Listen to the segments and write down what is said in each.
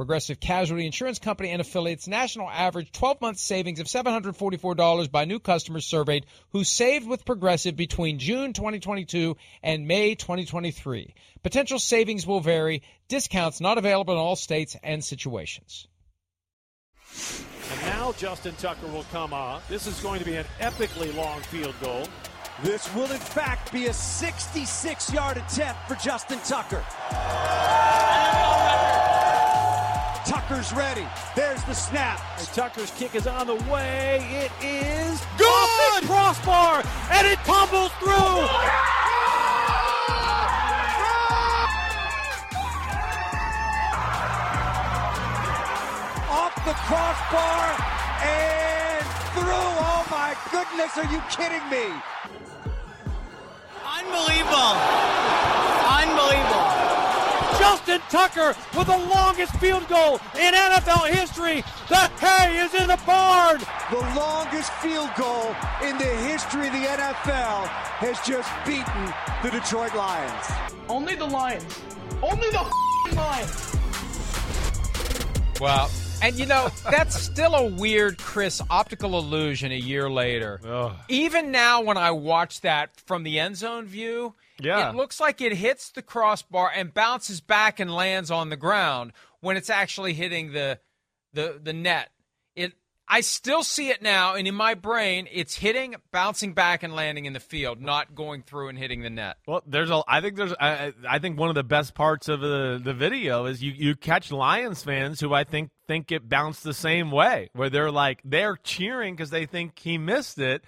Progressive Casualty Insurance Company and affiliates national average 12 month savings of $744 by new customers surveyed who saved with Progressive between June 2022 and May 2023. Potential savings will vary. Discounts not available in all states and situations. And now Justin Tucker will come on. This is going to be an epically long field goal. This will, in fact, be a 66 yard attempt for Justin Tucker. Tucker's ready. There's the snap. And Tucker's kick is on the way. It is good. Off the crossbar, and it tumbles through. Off the crossbar and through. Oh my goodness, are you kidding me? Unbelievable. Unbelievable. Justin Tucker with the longest field goal in NFL history. The hay is in the barn. The longest field goal in the history of the NFL has just beaten the Detroit Lions. Only the Lions. Only the Lions. Well, and you know, that's still a weird, Chris, optical illusion a year later. Ugh. Even now, when I watch that from the end zone view, Yeah. it looks like it hits the crossbar and bounces back and lands on the ground when it's actually hitting the the the net. I still see it now, and in my brain, it's hitting, bouncing back, and landing in the field, not going through and hitting the net. Well, there's a. I think there's. I, I think one of the best parts of the the video is you you catch Lions fans who I think think it bounced the same way, where they're like they're cheering because they think he missed it,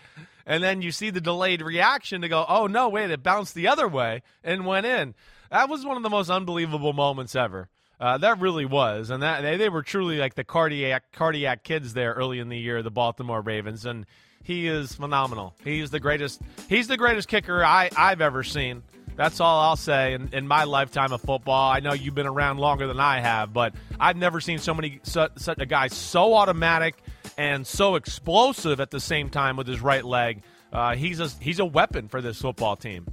and then you see the delayed reaction to go, oh no, wait, it bounced the other way and went in. That was one of the most unbelievable moments ever. Uh, that really was, and that they, they were truly like the cardiac cardiac kids there early in the year, the Baltimore Ravens, and he is phenomenal. He's the greatest. He's the greatest kicker I I've ever seen. That's all I'll say in, in my lifetime of football. I know you've been around longer than I have, but I've never seen so many such, a guy so automatic and so explosive at the same time with his right leg. Uh, he's a he's a weapon for this football team.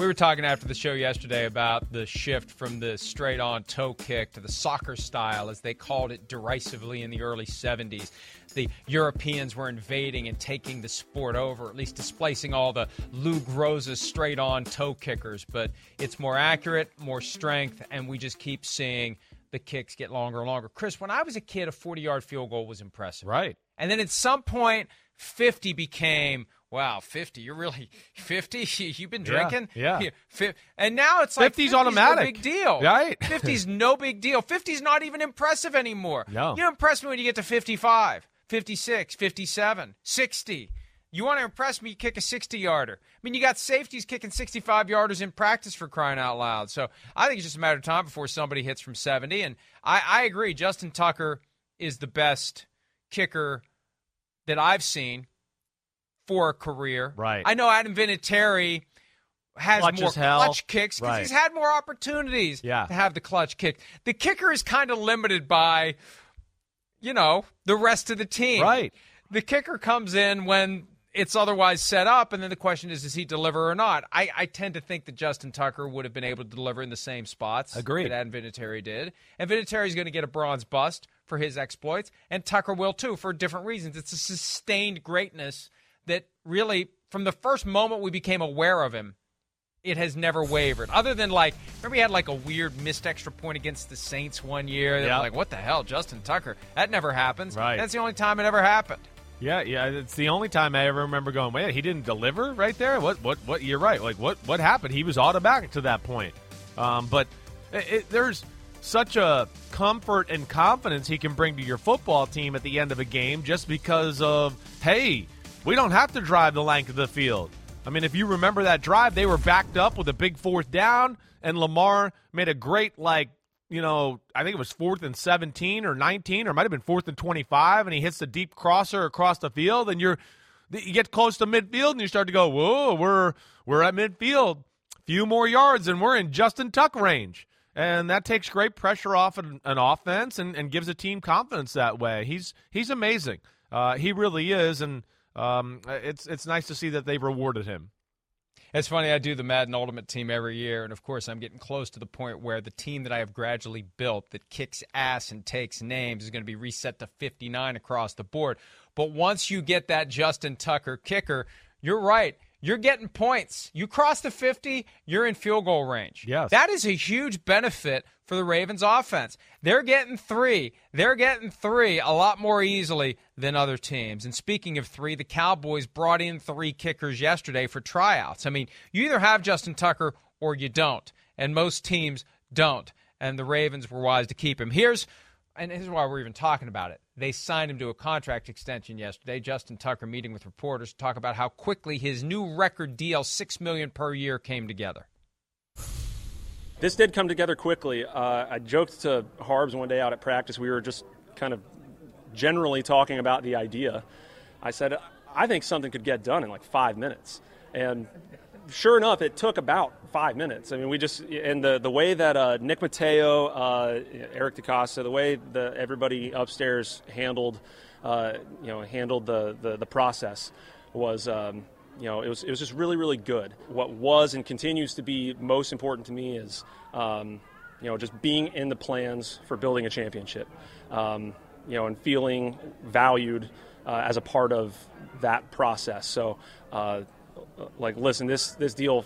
We were talking after the show yesterday about the shift from the straight on toe kick to the soccer style, as they called it derisively in the early 70s. The Europeans were invading and taking the sport over, at least displacing all the Lou Groza's straight on toe kickers. But it's more accurate, more strength, and we just keep seeing the kicks get longer and longer. Chris, when I was a kid, a 40 yard field goal was impressive. Right. And then at some point, 50 became, wow, 50. You're really 50? You've been drinking? yeah. Fi- And now it's like 50's 50's automatic. No big deal. Right. 50's no big deal. 50's not even impressive anymore. No. You impress me when you get to 55, 56, 57, 60. You want to impress me, you kick a 60 yarder. I mean, you got safeties kicking 65 yarders in practice for crying out loud. So I think it's just a matter of time before somebody hits from 70. And I, I agree. Justin Tucker is the best kicker that I've seen for a career. Right. I know Adam Vinatieri has Clutch more clutch kicks because Right. he's had more opportunities Yeah. to have the clutch kick. The kicker is kind of limited by, you know, the rest of the team. Right. The kicker comes in when it's otherwise set up, and then the question is, does he deliver or not? I, I tend to think that Justin Tucker would have been able to deliver in the same spots Agreed. that Adam Vinatieri did, and Vinatieri's going to get a bronze bust for his exploits, and Tucker will too for different reasons. It's a sustained greatness really, from the first moment we became aware of him, it has never wavered. Other than like, remember he had like a weird missed extra point against the Saints one year. Yeah. like, what the hell, Justin Tucker? That never happens. Right. That's the only time it ever happened. Yeah, yeah. It's the only time I ever remember going, wait, he didn't deliver right there. What? What? What? You're right. Like, what? What happened? He was automatic to that point. Um, but it, it, there's such a comfort and confidence he can bring to your football team at the end of a game just because of hey, we don't have to drive the length of the field. I mean, if you remember that drive, they were backed up with a big fourth down, and Lamar made a great like you know, I think it was fourth and 17 or 19, or might have been fourth and 25, and he hits the deep crosser across the field, and you're you get close to midfield, and you start to go, whoa, we're we're at midfield, few more yards, and we're in Justin Tuck range, and that takes great pressure off an, an offense and, and gives a team confidence that way. He's he's amazing, uh, he really is, and um, it's it's nice to see that they've rewarded him. It's funny, I do the Madden Ultimate team every year, and of course, I'm getting close to the point where the team that I have gradually built that kicks ass and takes names is going to be reset to 59 across the board. But once you get that Justin Tucker kicker, you're right. You're getting points. You cross the 50, you're in field goal range. Yes. That is a huge benefit for the Ravens offense. They're getting three. They're getting three a lot more easily than other teams. And speaking of three, the Cowboys brought in three kickers yesterday for tryouts. I mean, you either have Justin Tucker or you don't. And most teams don't. And the Ravens were wise to keep him. Here's and here's why we're even talking about it. They signed him to a contract extension yesterday. Justin Tucker meeting with reporters to talk about how quickly his new record deal, six million per year, came together. This did come together quickly. Uh, I joked to Harbs one day out at practice. We were just kind of generally talking about the idea. I said, I think something could get done in like five minutes. And sure enough, it took about five minutes. I mean, we just and the the way that uh, Nick Matteo, uh, Eric DeCosta, the way the everybody upstairs handled, uh, you know, handled the the, the process was. Um, you know, it was, it was just really, really good. What was and continues to be most important to me is, um, you know, just being in the plans for building a championship, um, you know, and feeling valued uh, as a part of that process. So, uh, like, listen, this this deal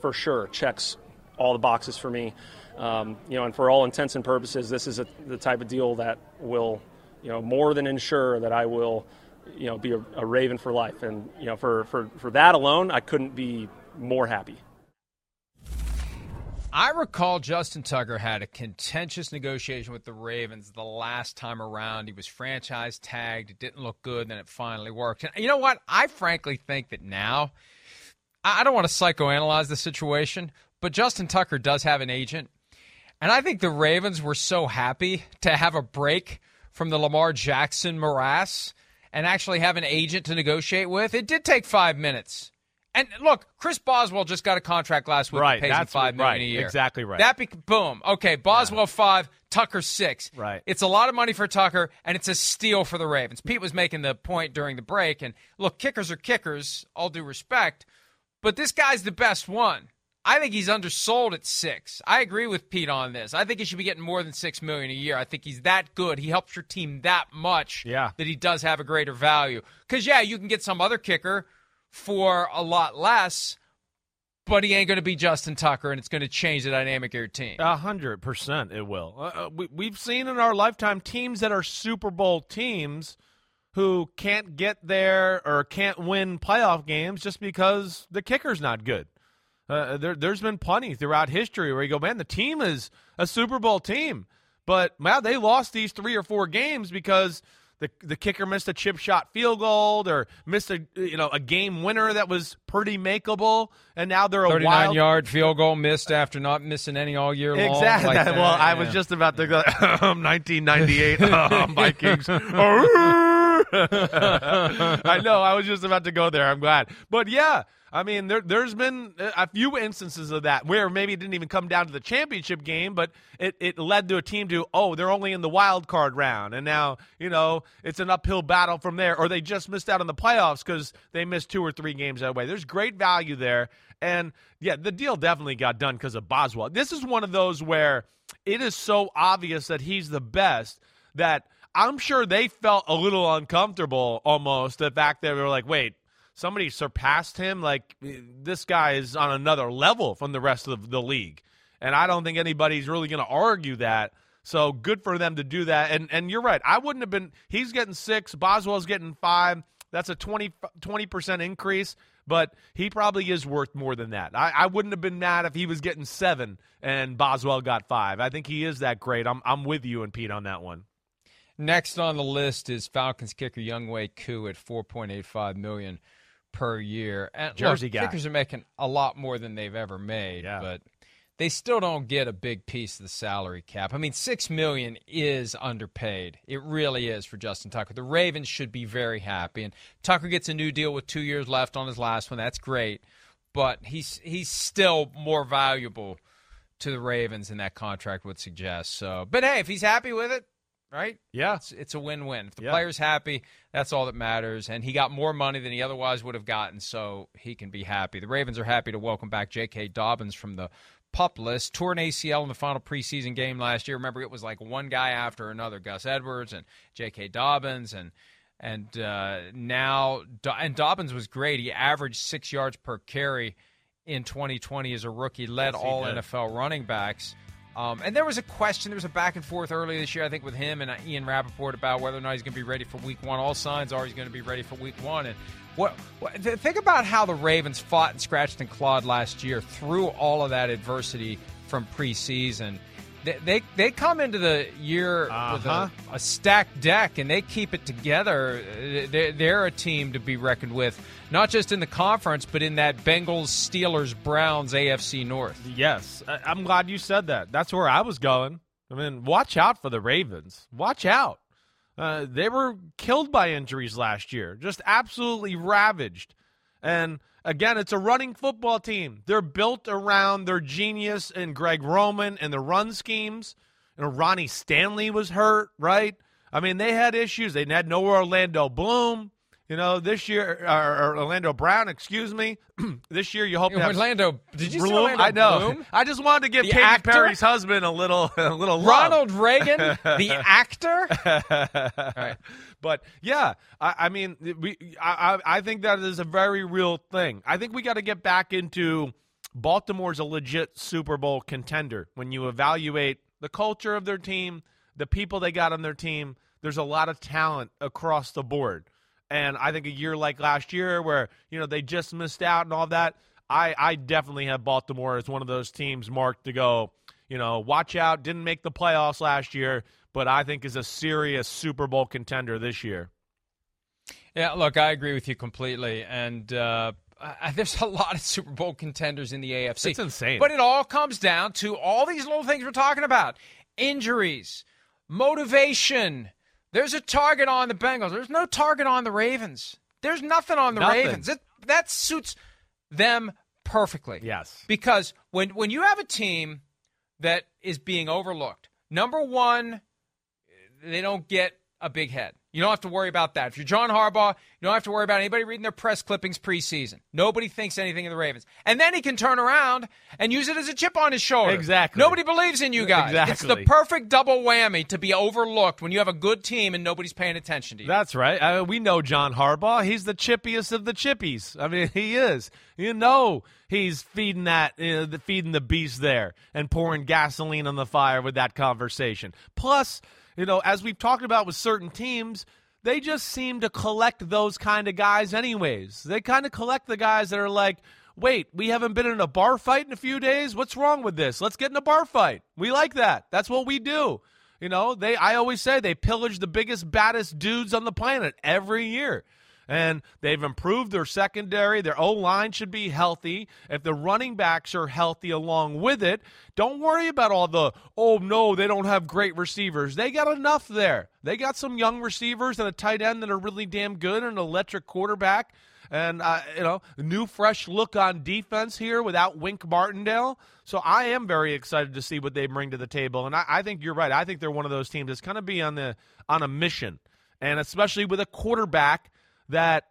for sure checks all the boxes for me. Um, you know, and for all intents and purposes, this is a, the type of deal that will, you know, more than ensure that I will, you know, be a, a Raven for life. And you know, for, for for that alone, I couldn't be more happy. I recall Justin Tucker had a contentious negotiation with the Ravens the last time around. He was franchise tagged. It didn't look good. Then it finally worked. And you know what? I frankly think that now, I I don't want to psychoanalyze the situation, but Justin Tucker does have an agent. And I think the Ravens were so happy to have a break from the Lamar Jackson morass and actually have an agent to negotiate with. It did take five minutes. And look, Chris Boswell just got a contract last week Right, that pays him that's five million right, a year. exactly right. That be- boom. Okay, Boswell five, Tucker six. Right. It's a lot of money for Tucker, and it's a steal for the Ravens. Pete was making the point during the break, and look, kickers are kickers. All due respect, but this guy's the best one. I think he's undersold at six. I agree with Pete on this. I think he should be getting more than six million a year. I think he's that good. He helps your team that much Yeah. that he does have a greater value. Because yeah, you can get some other kicker for a lot less, but he ain't going to be Justin Tucker, and it's going to change the dynamic of your team. A hundred percent, it will. Uh, uh, we, we've seen in our lifetime teams that are Super Bowl teams who can't get there or can't win playoff games just because the kicker's not good. Uh, there, there's been plenty throughout history where you go, man, the team is a Super Bowl team, but wow, they lost these three or four games because the the kicker missed a chip shot field goal or missed a you know a game winner that was pretty makeable, and now they're a 39 yard field goal missed after not missing any all year long. Exactly. like well, I yeah. was just about to go. 1998 um, Vikings. I know. I was just about to go there. I'm glad. But yeah, I mean, there, there's been a few instances of that where maybe it didn't even come down to the championship game, but it, it led to a team to, oh, they're only in the wild card round. And now, you know, it's an uphill battle from there. Or they just missed out on the playoffs because they missed two or three games that way. There's great value there. And yeah, the deal definitely got done because of Boswell. This is one of those where it is so obvious that he's the best that I'm sure they felt a little uncomfortable almost the fact that they were like, wait, somebody surpassed him. Like eh, this guy is on another level from the rest of the league, and I don't think anybody's really going to argue that. So good for them to do that. And and you're right. I wouldn't have been. He's getting six. Boswell's getting five. That's a 20 percent increase. But he probably is worth more than that. I, I wouldn't have been mad if he was getting seven and Boswell got five. I think he is that great. I'm I'm with you and Pete on that one. Next on the list is Falcons kicker Younghoe Koo at 4.85 million per year. And Jersey look, guy. kickers are making a lot more than they've ever made, Yeah. but they still don't get a big piece of the salary cap. I mean, six million is underpaid. It really is for Justin Tucker. The Ravens should be very happy, and Tucker gets a new deal with two years left on his last one. That's great, but he's he's still more valuable to the Ravens than that contract would suggest. So, but hey, if he's happy with it, right? Yeah. It's, it's a win-win. If the Yeah. player's happy, that's all that matters. And he got more money than he otherwise would have gotten, so he can be happy. The Ravens are happy to welcome back J.K. Dobbins from the pup list. Tore an ACL in the final preseason game last year. Remember, it was like one guy after another: Gus Edwards and J.K. Dobbins, and and uh, now and Dobbins was great. He averaged six yards per carry in 2020 as a rookie. Led Yes, all did. NFL running backs. Um, and there was a question, there was a back and forth earlier this year, I think, with him and uh, Ian Rapoport about whether or not he's going to be ready for week one. All signs are he's going to be ready for week one. And what, what th- think about how the Ravens fought and scratched and clawed last year through all of that adversity from preseason. They, they, they come into the year with Uh-huh. a, a stacked deck and they keep it together. They're, they're a team to be reckoned with, not just in the conference, but in that Bengals, Steelers, Browns AFC North. Yes, I'm glad you said that. That's where I was going. I mean, watch out for the Ravens. Watch out. Uh, they were killed by injuries last year, just absolutely ravaged. And again, it's a running football team. They're built around their genius and Greg Roman and the run schemes. You know, Ronnie Stanley was hurt, right? I mean, they had issues. They had no Orlando Bloom. You know, this year, or, or Orlando Brown, excuse me. this year, you hope to have Orlando, did you see Orlando I know. Bloom? I just wanted to give The Katy actor? Perry's husband a little, a little love. Ronald Reagan, the actor. right. But yeah, I, I mean, we, I, I I think that is a very real thing. I think we got to get back into Baltimore's a legit Super Bowl contender when you evaluate the culture of their team, the people they got on their team. There's a lot of talent across the board, and I think a year like last year, where you know they just missed out and all that, I I definitely have Baltimore as one of those teams marked to go. You know, watch out. Didn't make the playoffs last year, but I think is a serious Super Bowl contender this year. Yeah, look, I agree with you completely, and uh, I, there's a lot of Super Bowl contenders in the AFC. It's insane. But it all comes down to all these little things we're talking about: injuries, motivation. There's a target on the Bengals. There's no target on the Ravens. There's nothing on the Nothing. Ravens. It, that suits them perfectly. Yes. Because when when you have a team that is being overlooked, number one, they don't get a big head. You don't have to worry about that. If you're John Harbaugh, you don't have to worry about anybody reading their press clippings preseason. Nobody thinks anything of the Ravens. And then he can turn around and use it as a chip on his shoulder. Exactly. Nobody believes in you guys. It's the perfect double whammy to be overlooked when you have a good team and nobody's paying attention to you. That's right. Uh, we know John Harbaugh. He's the chippiest of the chippies. I mean, he is. You know, he's feeding that, uh, the, feeding the beast there, and pouring gasoline on the fire with that conversation. Plus, you know, as we've talked about with certain teams, they just seem to collect those kind of guys, anyways. They kind of collect the guys that are like. Wait, we haven't been in a bar fight in a few days. What's wrong with this? Let's get in a bar fight. We like that. That's what we do. You know, they I always say they pillage the biggest, baddest dudes on the planet every year. And they've improved their secondary. Their O line should be healthy. If the running backs are healthy along with it, don't worry about all the, oh no, they don't have great receivers. They got enough there. They got some young receivers and a tight end that are really damn good and an electric quarterback. and uh, you know, new fresh look on defense here without Wink Martindale. So I am very excited to see what they bring to the table, and I, I think you're right. I think they're one of those teams that's kind of be on the on a mission, and especially with a quarterback that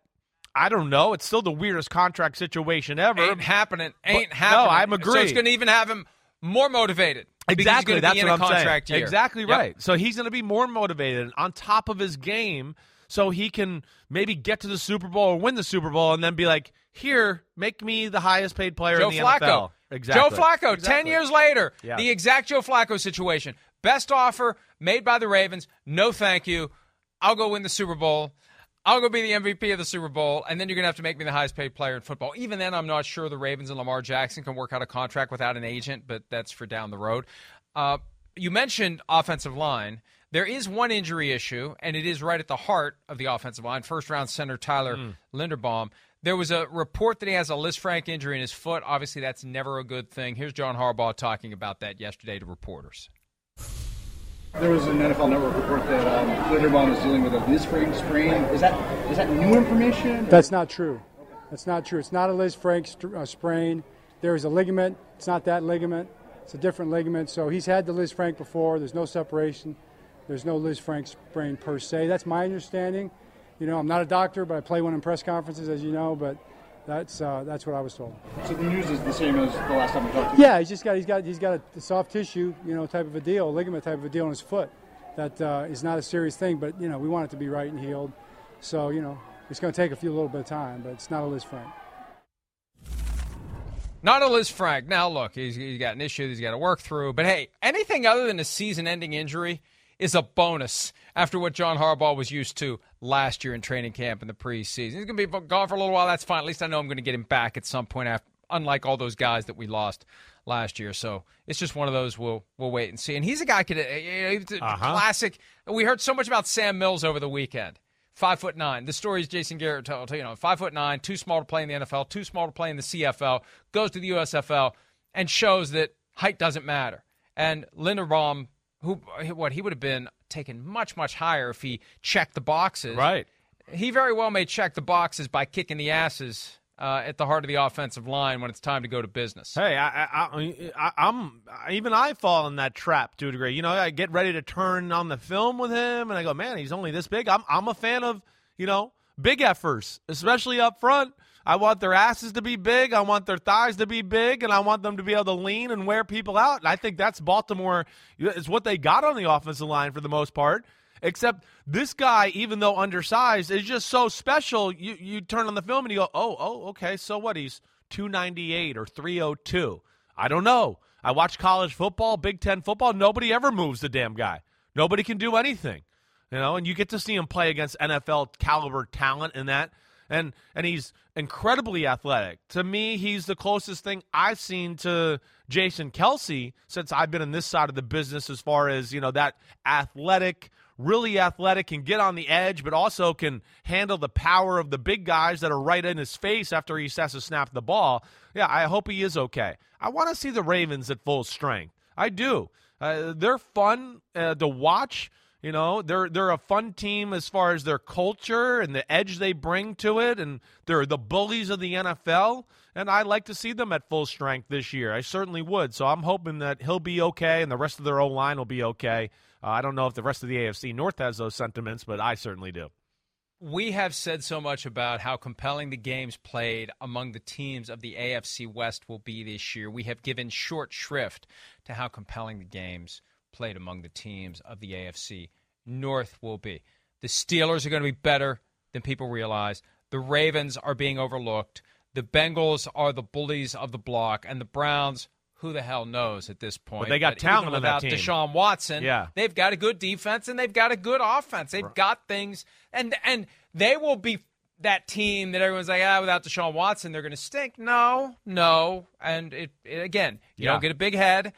I don't know. It's still the weirdest contract situation ever. Ain't happening. Ain't But- happening. No, I'm agree. So it's going to even have him more motivated. Exactly. That's what I'm saying. year. Exactly Yep. right. So he's going to be more motivated on top of his game, so he can maybe get to the Super Bowl or win the Super Bowl, and then be like, "Here, make me the highest paid player Joe in the Flacco. NFL." Exactly. Joe Flacco, 10 years later, Yeah. the exact Joe Flacco situation. Best offer made by the Ravens. No, thank you. I'll go win the Super Bowl. I'll go be the MVP of the Super Bowl, and then you're going to have to make me the highest paid player in football. Even then, I'm not sure the Ravens and Lamar Jackson can work out a contract without an agent, but that's for down the road. Uh, you mentioned offensive line. There is one injury issue, and it is right at the heart of the offensive line. First round center Tyler Linderbaum. There was a report that he has a Lisfranc injury in his foot. Obviously, that's never a good thing. Here's John Harbaugh talking about that yesterday to reporters. There was an NFL Network report that um, Linderbaum is dealing with a Lisfranc sprain. Is that is that new information? That's not true. That's not true. It's not a st- uh, sprain. There is a ligament. It's not that ligament. It's a different ligament. So he's had the Lisfranc before. There's no separation. There's no Lisfranc sprain per se. That's my understanding. You know, I'm not a doctor, but I play one in press conferences, as you know. But that's uh, that's what I was told. So the news is the same as the last time we talked to you. Yeah, he's just got he's got he's got a soft tissue, you know, type of a deal, ligament type of a deal in his foot. That uh, is not a serious thing, but you know, we want it to be right and healed. So you know, it's going to take a few little bit of time, but it's not a Lisfranc. Not a Lisfranc. Now, look, he's, he's got an issue he's got to work through. But hey, anything other than a season ending injury is a bonus after what John Harbaugh was used to last year in training camp in the preseason. He's going to be gone for a little while. That's fine. At least I know I'm going to get him back at some point, after, unlike all those guys that we lost last year. So it's just one of those we'll, we'll wait and see. And he's a guy, could, uh, he's a Uh-huh. classic. We heard so much about Sam Mills over the weekend. Five foot nine. The stories Jason Garrett told, you know, five foot nine, too small to play in the NFL, too small to play in the CFL, goes to the USFL and shows that height doesn't matter. And Linderbaum, who what he would have been taken much much higher if he checked the boxes. Right. He very well may check the boxes by kicking the asses uh, at the heart of the offensive line when it's time to go to business. Hey, I, I, I, I'm even I fall in that trap to a degree. You know, I get ready to turn on the film with him, and I go, man, he's only this big. I'm, I'm a fan of, you know, big effers, especially up front. I want their asses to be big. I want their thighs to be big, and I want them to be able to lean and wear people out. And I think that's Baltimore. It's what they got on the offensive line for the most part. Except this guy, even though undersized, is just so special. You you turn on the film and you go, oh, oh, okay. So what? He's 298 or 302. I don't know. I watch college football, Big Ten football. Nobody ever moves the damn guy. Nobody can do anything, you know. And you get to see him play against NFL caliber talent in that, and and he's incredibly athletic. To me, he's the closest thing I've seen to Jason Kelce since I've been in this side of the business, as far as you know that athletic really athletic, can get on the edge, but also can handle the power of the big guys that are right in his face after he has to snap the ball. Yeah, I hope he is okay. I want to see the Ravens at full strength. I do. Uh, they're fun uh, to watch. You know, they're they're a fun team as far as their culture and the edge they bring to it, and they're the bullies of the NFL. And I like to see them at full strength this year. I certainly would. So I'm hoping that he'll be okay, and the rest of their O line will be okay. Uh, I don't know if the rest of the AFC North has those sentiments, but I certainly do. We have said so much about how compelling the games played among the teams of the AFC West will be this year. We have given short shrift to how compelling the games played among the teams of the AFC North will be. The Steelers are going to be better than people realize. The Ravens are being overlooked. The Bengals are the bullies of the block, and the Browns. Who the hell knows at this point? But they got But talent even on that without team. Deshaun Watson. Yeah. they've got a good defense and they've got a good offense. They've got things, and and they will be that team that everyone's like, ah, without Deshaun Watson, they're going to stink. No, no, and it, it again, you Yeah. don't get a big head,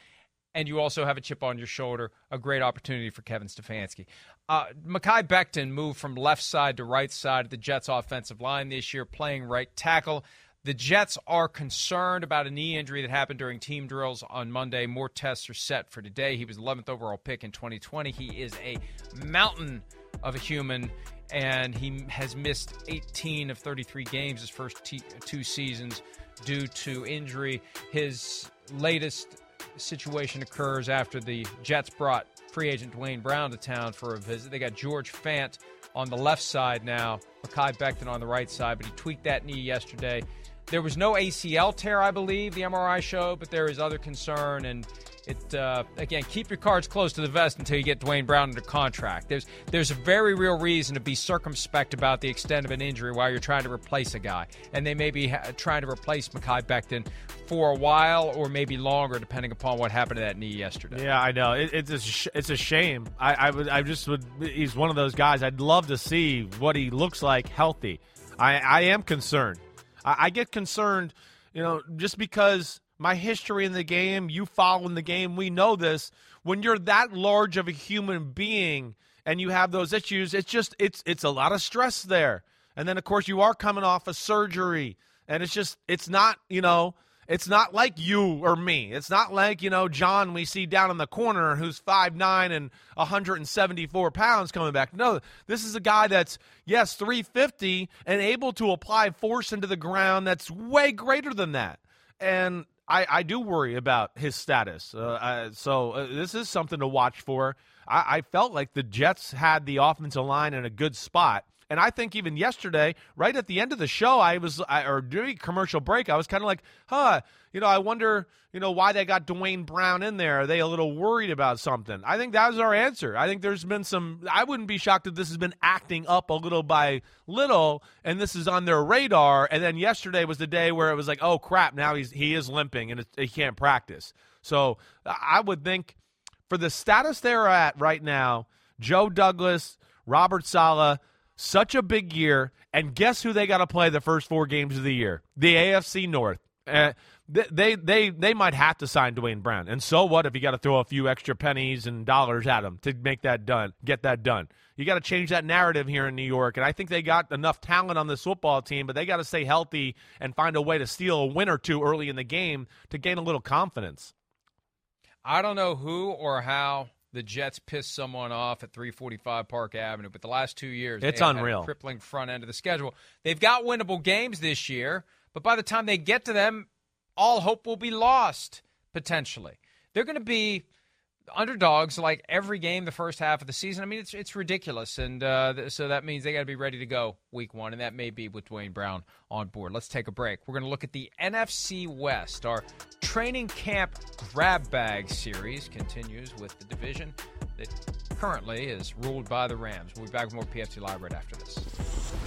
and you also have a chip on your shoulder. A great opportunity for Kevin Stefanski. Uh, Mekhi Becton moved from left side to right side of the Jets' offensive line this year, playing right tackle. The Jets are concerned about a knee injury that happened during team drills on Monday. More tests are set for today. He was 11th overall pick in 2020. He is a mountain of a human, and he has missed 18 of 33 games his first t- two seasons due to injury. His latest situation occurs after the Jets brought free agent Duane Brown to town for a visit. They got George Fant on the left side now, Mekhi Becton on the right side, but he tweaked that knee yesterday. There was no ACL tear, I believe, the MRI showed, but there is other concern. And it uh, again, keep your cards close to the vest until you get Duane Brown under contract. There's there's a very real reason to be circumspect about the extent of an injury while you're trying to replace a guy, and they may be ha- trying to replace Mekhi Becton for a while or maybe longer, depending upon what happened to that knee yesterday. Yeah, I know it, it's a sh- it's a shame. I, I would I just would. He's one of those guys. I'd love to see what he looks like healthy. I I am concerned. I, I get concerned, you know, just because my history in the game, you following the game, we know this. When you're that large of a human being and you have those issues, it's just it's it's a lot of stress there. And then of course you are coming off a surgery and it's just it's not, you know, it's not like you or me. It's not like, you know, John we see down in the corner who's five nine and 174 pounds coming back. No, this is a guy that's, yes, 350 and able to apply force into the ground that's way greater than that. And I, I do worry about his status. Uh, so uh, this is something to watch for. I, I felt like the Jets had the offensive line in a good spot. And I think even yesterday, right at the end of the show, I was, I, or during commercial break, I was kind of like, huh, you know, I wonder, you know, why they got Duane Brown in there. Are they a little worried about something? I think that was our answer. I think there's been some, I wouldn't be shocked if this has been acting up a little by little, and this is on their radar. And then yesterday was the day where it was like, oh crap, now he's, he is limping and he can't practice. So I would think for the status they're at right now, Joe Douglas, Robert Saleh, such a big year, and guess who they got to play the first four games of the year? The AFC North. Uh, they they they might have to sign Duane Brown, and so what if you got to throw a few extra pennies and dollars at him to make that done, get that done? You got to change that narrative here in New York, and I think they got enough talent on this football team, but they got to stay healthy and find a way to steal a win or two early in the game to gain a little confidence. I don't know who or how the Jets pissed someone off at 345 Park Avenue, but the last two years, it's unreal. crippling front end of the schedule. They've got winnable games this year, but by the time they get to them, all hope will be lost potentially. They're going to be underdogs like every game the first half of the season. I mean, it's it's ridiculous, and uh, so that means they got to be ready to go week one, and that may be with Duane Brown on board. Let's take a break. We're going to look at the NFC West. Our training camp grab bag series continues with the division that currently is ruled by the Rams. We'll be back with more PFT Live right after this.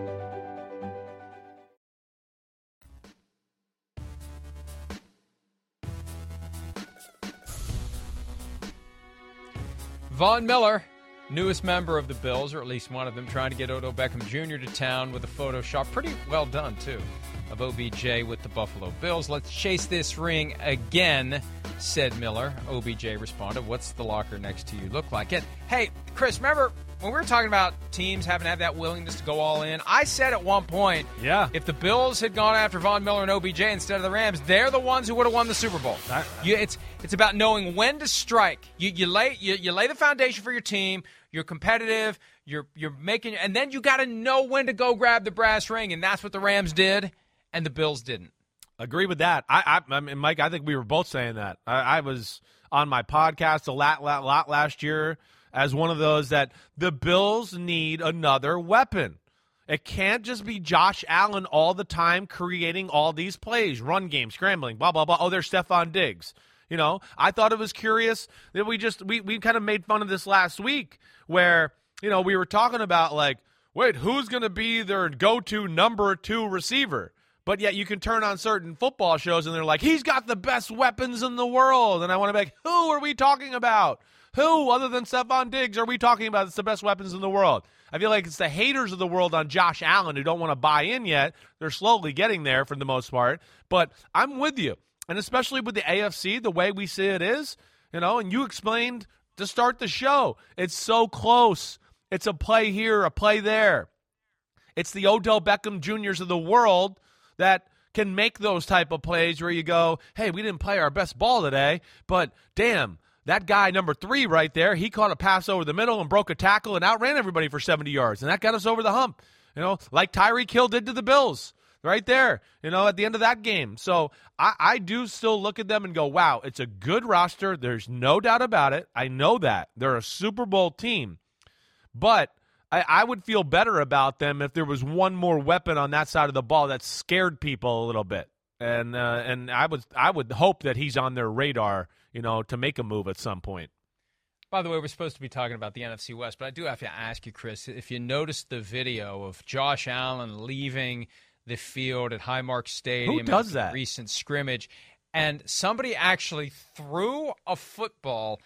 Von Miller, newest member of the Bills, or at least one of them, trying to get Odell Beckham Jr. to town with a Photoshop. Pretty well done, too, of OBJ with the Buffalo Bills. Let's chase this ring again, said Miller. OBJ responded, What's the locker next to you look like? And hey, Chris, remember when we were talking about teams having to have that willingness to go all in, I said at one point, yeah, if the Bills had gone after Von Miller and OBJ instead of the Rams, they're the ones who would have won the Super Bowl. I, you, it's it's about knowing when to strike. You, you lay you, you lay the foundation for your team. You're competitive. You're you're making, and then you got to know when to go grab the brass ring, and that's what the Rams did, and the Bills didn't. Agree with that. I, I, I mean, Mike, I think we were both saying that. I, I was on my podcast a lot, lot, lot last year as one of those that the Bills need another weapon. It can't just be Josh Allen all the time creating all these plays, run game, scrambling, blah blah blah. Oh, there's Stefon Diggs. You know, I thought it was curious that we just we we kind of made fun of this last week where, you know, we were talking about like, wait, who's going to be their go-to number 2 receiver? But yet you can turn on certain football shows and they're like, he's got the best weapons in the world. And I want to be like, who are we talking about? Who, other than Stefon Diggs, are we talking about that's the best weapons in the world? I feel like it's the haters of the world on Josh Allen who don't want to buy in yet. They're slowly getting there for the most part. But I'm with you. And especially with the AFC, the way we see it is, you know, and you explained to start the show, it's so close. It's a play here, a play there. It's the Odell Beckham Juniors of the world that can make those type of plays where you go, hey, we didn't play our best ball today, but damn, that guy number three right there, he caught a pass over the middle and broke a tackle and outran everybody for 70 yards, and that got us over the hump. You know, like Tyreek Hill did to the Bills right there, you know, at the end of that game. So I, I do still look at them and go, wow, it's a good roster. There's no doubt about it. I know that. They're a Super Bowl team. But I, I would feel better about them if there was one more weapon on that side of the ball that scared people a little bit. And uh, and I would I would hope that he's on their radar, you know, to make a move at some point. By the way, we're supposed to be talking about the NFC West, but I do have to ask you, Chris, if you noticed the video of Josh Allen leaving the field at Highmark Stadium. Who does that? Recent scrimmage, and somebody actually threw a football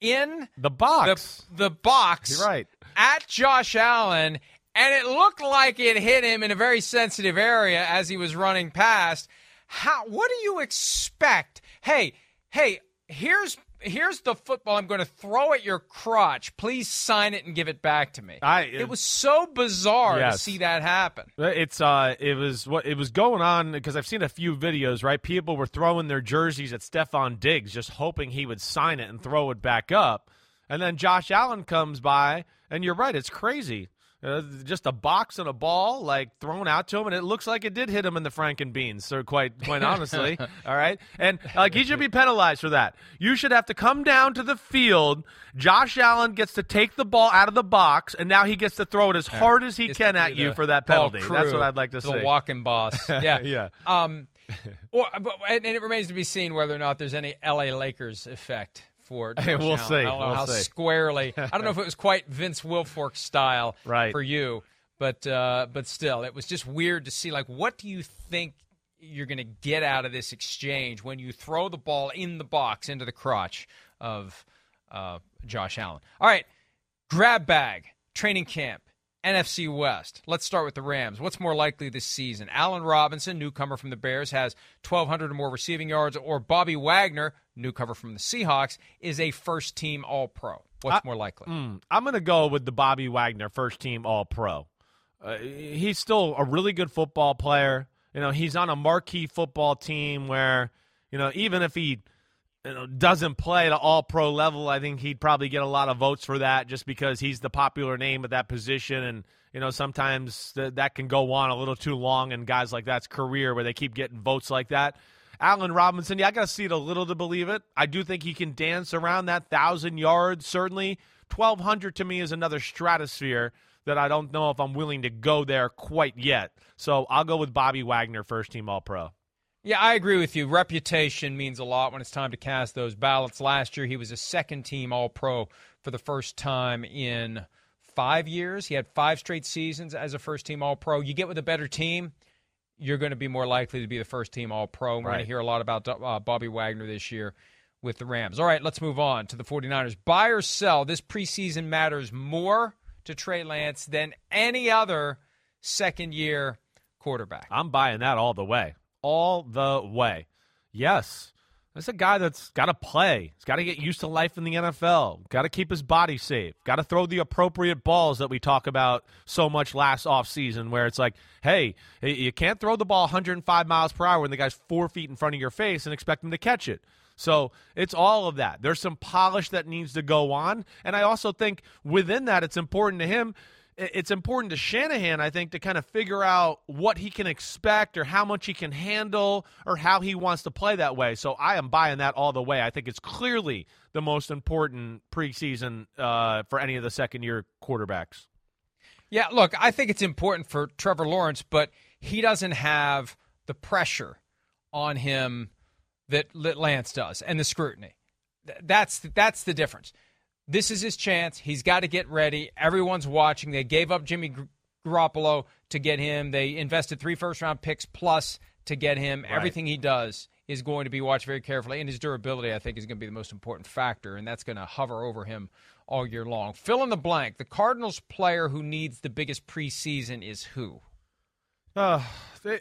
in the box. The, the box. You're right. At Josh Allen, and it looked like it hit him in a very sensitive area as he was running past. How? What do you expect? Hey, hey, here's here's the football I'm going to throw at your crotch. Please sign it and give it back to me. I, it was so bizarre yes. to see that happen. It's uh, it was what it was going on because I've seen a few videos. Right, people were throwing their jerseys at Stefon Diggs, just hoping he would sign it and throw it back up. And then Josh Allen comes by, and you're right, it's crazy. Uh, just a box and a ball like thrown out to him, and it looks like it did hit him in the Franken beans. So quite, quite honestly, all right. And like he should be penalized for that. You should have to come down to the field. Josh Allen gets to take the ball out of the box, and now he gets to throw it as hard as he It's can at you for that penalty. crew, That's what I'd like to say. the see. walking boss. Yeah, Yeah. Um, or, but, and it remains to be seen whether or not there's any L.A. Lakers effect for. Josh We'll Allen. see. I don't know We'll how see. squarely. I don't know if it was quite Vince Wilfork style Right. for you, but uh, but still, it was just weird to see. Like, what do you think? You're going to get out of this exchange when you throw the ball in the box into the crotch of uh, Josh Allen. All right, grab bag, training camp, NFC West. Let's start with the Rams. What's more likely this season? Allen Robinson, newcomer from the Bears, has 1,200 or more receiving yards, or Bobby Wagner, newcomer from the Seahawks, is a first team All Pro? What's more likely? Mm, I'm going to go with the Bobby Wagner first team All Pro. Uh, he's still a really good football player. You know, he's on a marquee football team where, you know, even if he you know, doesn't play at an All Pro level, I think he'd probably get a lot of votes for that just because he's the popular name at that position. And, you know, sometimes th- that can go on a little too long in guys like that's career where they keep getting votes like that. Allen Robinson, yeah, I got to see it a little to believe it. I do think he can dance around that thousand yards. Certainly, twelve hundred to me is another stratosphere that I don't know if I'm willing to go there quite yet. So I'll go with Bobby Wagner, first team All Pro. Yeah, I agree with you. Reputation means a lot when it's time to cast those ballots. Last year, he was a second team All Pro for the first time in five years. He had five straight seasons as a first team All Pro. You get with a better team, you're going to be more likely to be the first team All Pro. We're going to hear a lot about uh, Bobby Wagner this year with the Rams. All right, let's move on to the 49ers. Buy or sell. This preseason matters more to Trey Lance than any other second year quarterback. I'm buying that all the way. All the way. Yes. That's a guy that's got to play. He's got to get used to life in the NFL. Got to keep his body safe. Got to throw the appropriate balls that we talk about so much last offseason, where it's like, hey, you can't throw the ball 105 miles per hour when the guy's four feet in front of your face and expect him to catch it. So it's all of that. There's some polish that needs to go on. And I also think within that, it's important to him it's important to Shanahan, I think, to kind of figure out what he can expect or how much he can handle or how he wants to play that way. So I am buying that all the way. I think it's clearly the most important preseason uh, for any of the second year quarterbacks. Yeah, look, I think it's important for Trevor Lawrence, but he doesn't have the pressure on him that Lance does and the scrutiny. That's that's the difference. This is his chance. He's got to get ready. Everyone's watching. They gave up Jimmy Garoppolo to get him. They invested three first round picks plus to get him. Right. Everything he does is going to be watched very carefully, and his durability, I think, is going to be the most important factor, and that's going to hover over him all year long. Fill in the blank. The Cardinals player who needs the biggest preseason is who? Uh,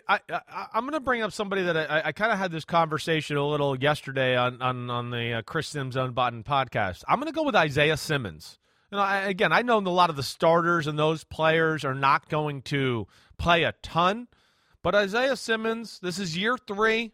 I, I, I'm going to bring up somebody that I, I kind of had this conversation a little yesterday on on, on the uh, Chris Sims Unbuttoned podcast. I'm going to go with Isaiah Simmons. Know, I, again, I know a lot of the starters and those players are not going to play a ton, but Isaiah Simmons, this is year three,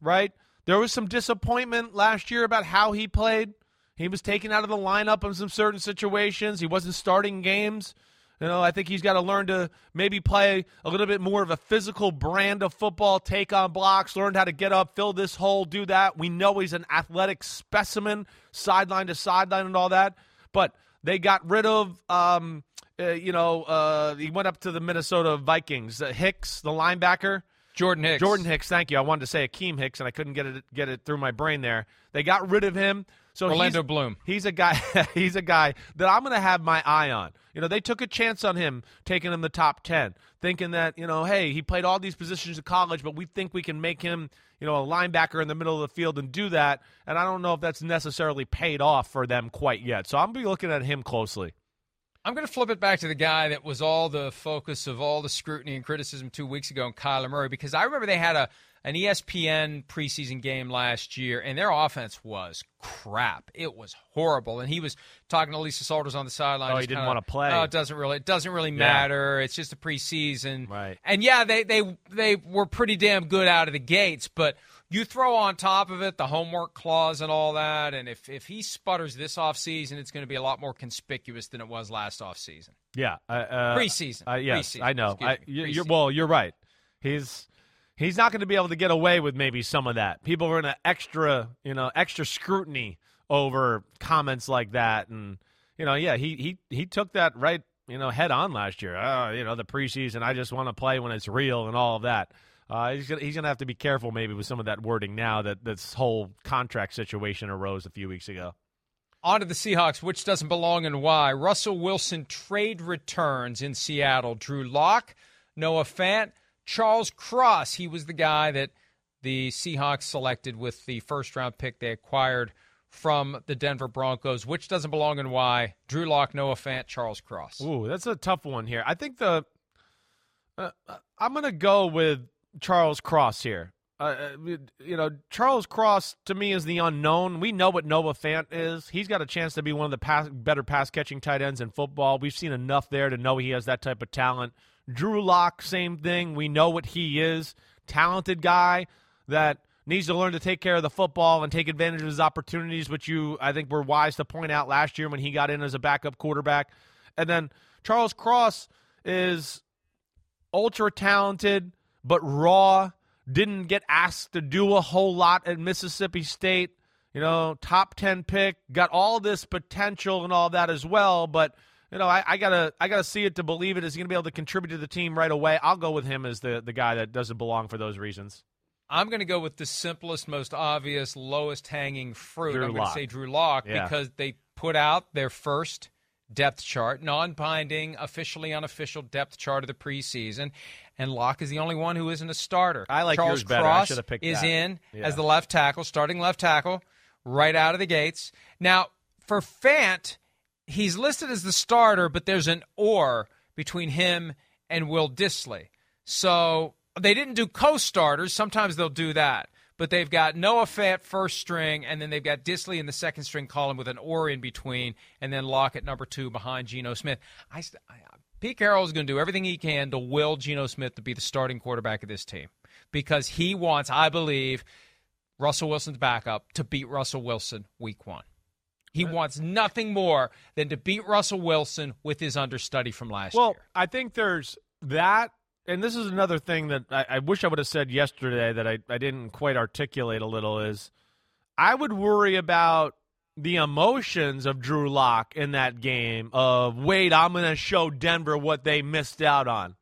right? There was some disappointment last year about how he played. He was taken out of the lineup in some certain situations. He wasn't starting games. You know, I think he's got to learn to maybe play a little bit more of a physical brand of football, take on blocks, learn how to get up, fill this hole, do that. We know he's an athletic specimen, sideline to sideline and all that. But they got rid of, um, uh, you know, uh, he went up to the Minnesota Vikings. Uh, Hicks, the linebacker. Jordan Hicks. Jordan Hicks, thank you. I wanted to say Akiem Hicks, and I couldn't get it get it through my brain there. They got rid of him. So Orlando he's, Bloom. He's a guy. he's a guy that I'm going to have my eye on. You know, they took a chance on him, taking him the top ten, thinking that you know, hey, he played all these positions in college, but we think we can make him, you know, a linebacker in the middle of the field and do that. And I don't know if that's necessarily paid off for them quite yet. So I'm going to be looking at him closely. I'm going to flip it back to the guy that was all the focus of all the scrutiny and criticism two weeks ago in Kyler Murray because I remember they had a an ESPN preseason game last year and their offense was crap. It was horrible, and he was talking to Lisa Salters on the sideline. Oh, he didn't kinda, wanna play. Oh, it doesn't really. It doesn't really Yeah. matter. It's just a preseason, Right. And yeah, they they they were pretty damn good out of the gates, but. You throw on top of it the homework clause and all that, and if, if he sputters this offseason, it's going to be a lot more conspicuous than it was last offseason. Yeah, uh, Preseason. Uh, yes, Preseason. I know. I, you- you're, well, you're right. He's he's not going to be able to get away with maybe some of that. People are going to extra, you know, extra scrutiny over comments like that, and you know, yeah, he he he took that right, you know, head on last year. Uh, you know, the preseason. I just want to play when it's real and all of that. Uh, he's gonna he's gonna have to be careful maybe with some of that wording now that this whole contract situation arose a few weeks ago. On to the Seahawks, which doesn't belong and why. Russell Wilson trade returns in Seattle. Drew Lock, Noah Fant, Charles Cross. He was the guy that the Seahawks selected with the first round pick they acquired from the Denver Broncos. Which doesn't belong and why? Drew Lock, Noah Fant, Charles Cross. Ooh, that's a tough one here. I think the uh, I'm going to go with Charles Cross here. Uh, uh, you know, Charles Cross to me is the unknown. We know what Noah Fant is. He's got a chance to be one of the pass, better pass catching tight ends in football. We've seen enough there to know he has that type of talent. Drew Lock, same thing. We know what he is. Talented guy that needs to learn to take care of the football and take advantage of his opportunities, which you, I think, were wise to point out last year when he got in as a backup quarterback. And then Charles Cross is ultra talented, but raw. Didn't get asked to do a whole lot at Mississippi State. You know, top ten pick, got all this potential and all that as well. But you know, I, I gotta I gotta see it to believe it. Is he gonna be able to contribute to the team right away? I'll go with him as the the guy that doesn't belong for those reasons. I'm going to go with the simplest, most obvious, lowest hanging fruit. Drew I'm gonna say Drew Lock Yeah. because they put out their first depth chart, non binding, officially unofficial depth chart of the preseason. And Lock is the only one who isn't a starter. I like Charles yours better. I should have picked is that. in Yeah. as the left tackle, starting left tackle, right out of the gates. Now, for Fant, he's listed as the starter, but there's an or between him and Will Dissly. So they didn't do co-starters. Sometimes they'll do that. But they've got Noah Fant first string, and then they've got Disley in the second string column with an or in between, and then Lock at number two behind Geno Smith. I, I Pete Carroll is going to do everything he can to will Geno Smith to be the starting quarterback of this team because he wants, I believe, Russell Wilson's backup to beat Russell Wilson week one. He wants nothing more than to beat Russell Wilson with his understudy from last well, year. Well, I think there's that, and this is another thing that I, I wish I would have said yesterday that I, I didn't quite articulate a little is I would worry about the emotions of Drew Lock in that game of wait, I'm going to show Denver what they missed out on.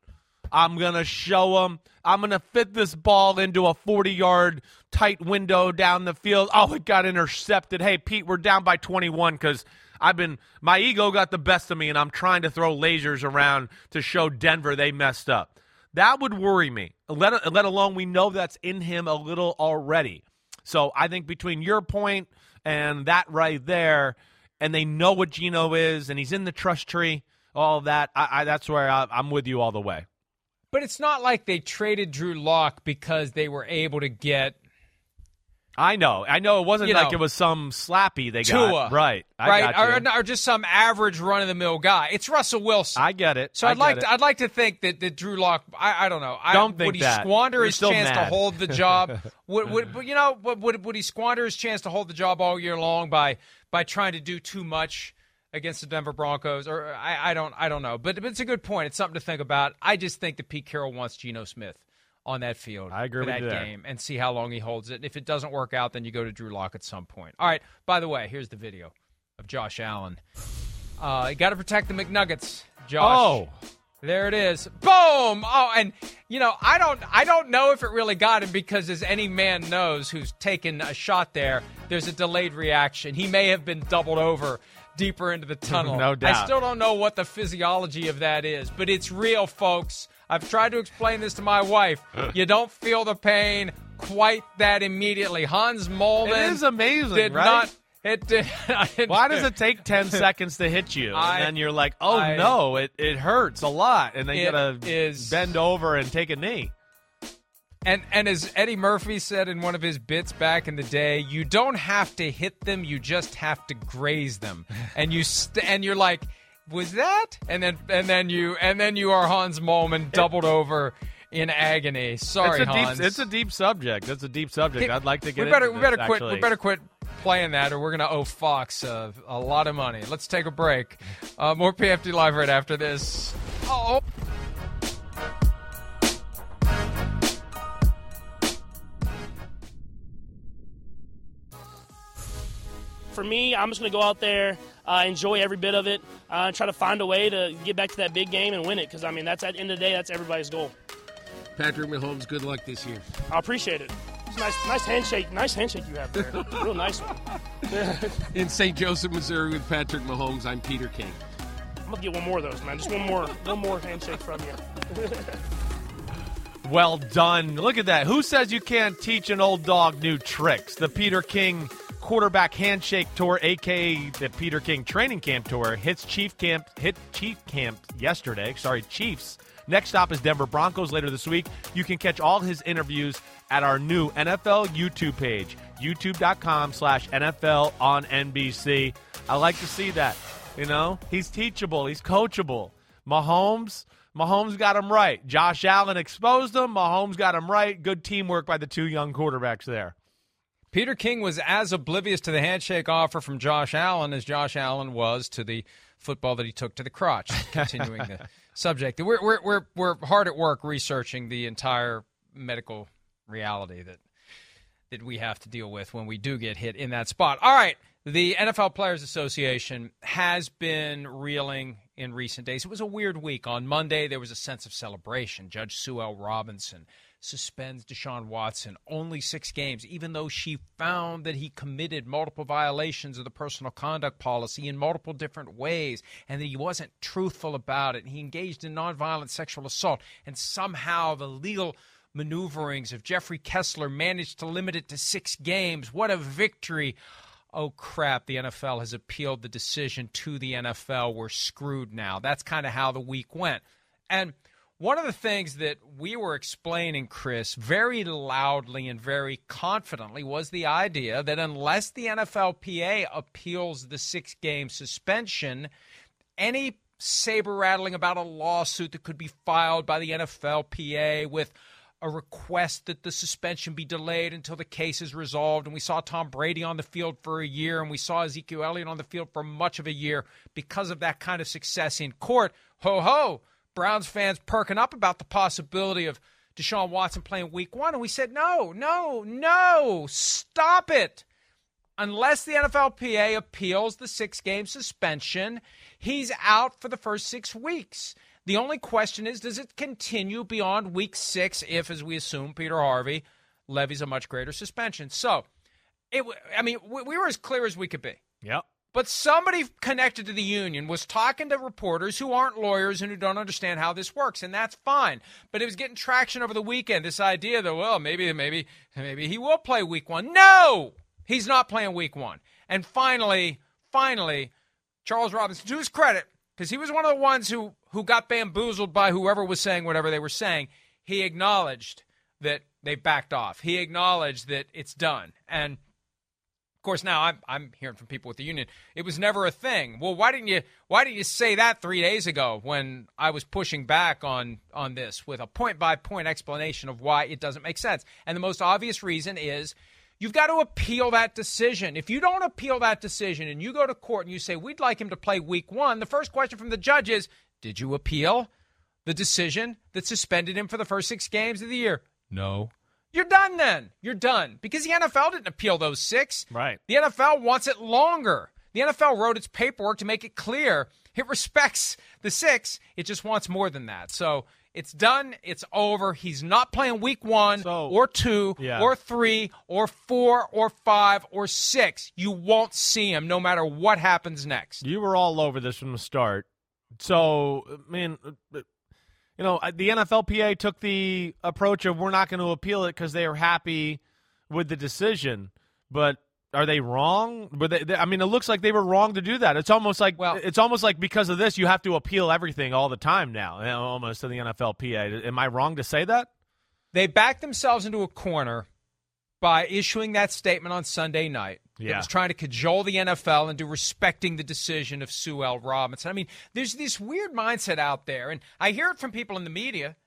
I'm going to show them. I'm going to fit this ball into a 40 yard tight window down the field. Oh, it got intercepted. Hey, Pete, we're down by 21 because I've been, my ego got the best of me and I'm trying to throw lasers around to show Denver they messed up. That would worry me, let, let alone we know that's in him a little already. So I think between your point and that right there, and they know what Geno is, and he's in the trust tree, all that, I, I, that's where I, I'm with you all the way. But it's not like they traded Drew Lock because they were able to get I know. I know it wasn't You like know, it was some slappy they Tua, got. Right. I right, got or, or just some average run of the mill guy. It's Russell Wilson. I get it. So I'd like get to. I'd like to think that, that Drew Lock. I, I don't know. I, Don't think would he that. squander You're his chance to hold the job? would, would you know would, would would he squander his chance to hold the job all year long by by trying to do too much against the Denver Broncos? Or I, I don't I don't know. But, but it's a good point. It's something to think about. I just think that Pete Carroll wants Geno Smith on that field I agree for with that game and see how long he holds it. And if it doesn't work out, then you go to Drew Lock at some point. All right. By the way, here's the video of Josh Allen. Uh, you got to protect the McNuggets, Josh. Oh. There it is. Boom. Oh, and you know, I don't I don't know if it really got him because as any man knows who's taken a shot there, there's a delayed reaction. He may have been doubled over deeper into the tunnel. No doubt. I still don't know what the physiology of that is, but it's real, folks. I've tried to explain this to my wife. you don't feel the pain quite that immediately. Hans Moleman It is amazing, did right? not it did Why does it take 10 seconds to hit you? I- and then you're like, oh I- no, it, it hurts a lot. And then you gotta is- bend over and take a knee. And and as Eddie Murphy said in one of his bits back in the day, you don't have to hit them, you just have to graze them. And you st- and you're like, was that? And then and then you and then you are Hans Moleman doubled over in agony. Sorry, it's a Hans. deep it's a deep subject. It's a deep subject. I'd like to get we better we better quit actually. we better quit playing that or we're gonna owe Fox uh, a lot of money. Let's take a break. Uh, more PFT live right after this. Oh. For me, I'm just going to go out there, uh, enjoy every bit of it, uh, and try to find a way to get back to that big game and win it. Because I mean, that's at the end of the day, that's everybody's goal. Patrick Mahomes, good luck this year. I appreciate it. It's a nice, nice handshake. Nice handshake you have there. Real nice one. In St. Joseph, Missouri, with Patrick Mahomes, I'm Peter King. I'm gonna get one more of those, man. Just one more, one more handshake from you. Well done. Look at that. Who says you can't teach an old dog new tricks? The Peter King quarterback handshake tour, aka the Peter King training camp tour, hits Chief Camp hit Chief Camp yesterday. Sorry, Chiefs. Next stop is Denver Broncos later this week. You can catch all his interviews at our new NFL YouTube page, youtube.com slash NFL on NBC. I like to see that. You know, he's teachable, he's coachable. Mahomes, Mahomes got him right. Josh Allen exposed him. Mahomes got him right. Good teamwork by the two young quarterbacks there. Peter King was as oblivious to the handshake offer from Josh Allen as Josh Allen was to the football that he took to the crotch. Continuing the subject, we're we're we're we're hard at work researching the entire medical reality that that we have to deal with when we do get hit in that spot. All right, the NFL Players Association has been reeling in recent days. It was a weird week. On Monday, there was a sense of celebration. Judge Sue L. Robinson suspends Deshaun Watson only six games, even though she found that he committed multiple violations of the personal conduct policy in multiple different ways and that he wasn't truthful about it. He engaged in nonviolent sexual assault, and somehow the legal maneuverings of Jeffrey Kessler managed to limit it to six games. What a victory! Oh crap, the NFL has appealed the decision to the NFL. We're screwed now. That's kind of how the week went. And one of the things that we were explaining, Chris, very loudly and very confidently was the idea that unless the NFLPA appeals the six game suspension, any saber rattling about a lawsuit that could be filed by the NFLPA with a request that the suspension be delayed until the case is resolved. And we saw Tom Brady on the field for a year, and we saw Ezekiel Elliott on the field for much of a year because of that kind of success in court. Ho ho! Browns fans perking up about the possibility of Deshaun Watson playing week one. And we said, no, no, no, stop it. Unless the NFLPA appeals the six game suspension, he's out for the first six weeks. The only question is, does it continue beyond week six if, as we assume, Peter Harvey levies a much greater suspension? So, it, I mean, we were as clear as we could be. Yep. But somebody connected to the union was talking to reporters who aren't lawyers and who don't understand how this works, and that's fine. But it was getting traction over the weekend. This idea that well, maybe, maybe, maybe he will play week one. No, he's not playing week one. And finally, finally, Charles Robinson, to his credit, because he was one of the ones who who got bamboozled by whoever was saying whatever they were saying. He acknowledged that they backed off. He acknowledged that it's done, and of course, now I'm, I'm hearing from people with the union. It was never a thing. Well, why didn't you why didn't you say that three days ago when I was pushing back on on this with a point by point explanation of why it doesn't make sense? And the most obvious reason is you've got to appeal that decision. If you don't appeal that decision and you go to court and you say we'd like him to play week one, the first question from the judge is, did you appeal the decision that suspended him for the first six games of the year? No. You're done then. You're done. Because the NFL didn't appeal those six. Right. The NFL wants it longer. The NFL wrote its paperwork to make it clear it respects the six. It just wants more than that. So it's done. It's over. He's not playing week one so, or two yeah. or three or four or five or six. You won't see him no matter what happens next. You were all over this from the start. So, I mean, uh, uh, you know, the NFLPA took the approach of we're not going to appeal it because they are happy with the decision. But are they wrong? But they, they, I mean, it looks like they were wrong to do that. It's almost like well, it's almost like because of this, you have to appeal everything all the time now, almost to the NFLPA. Am I wrong to say that? They backed themselves into a corner by issuing that statement on Sunday night. Yeah. It was trying to cajole the NFL into respecting the decision of Sue L. Robinson. I mean, there's this weird mindset out there, and I hear it from people in the media.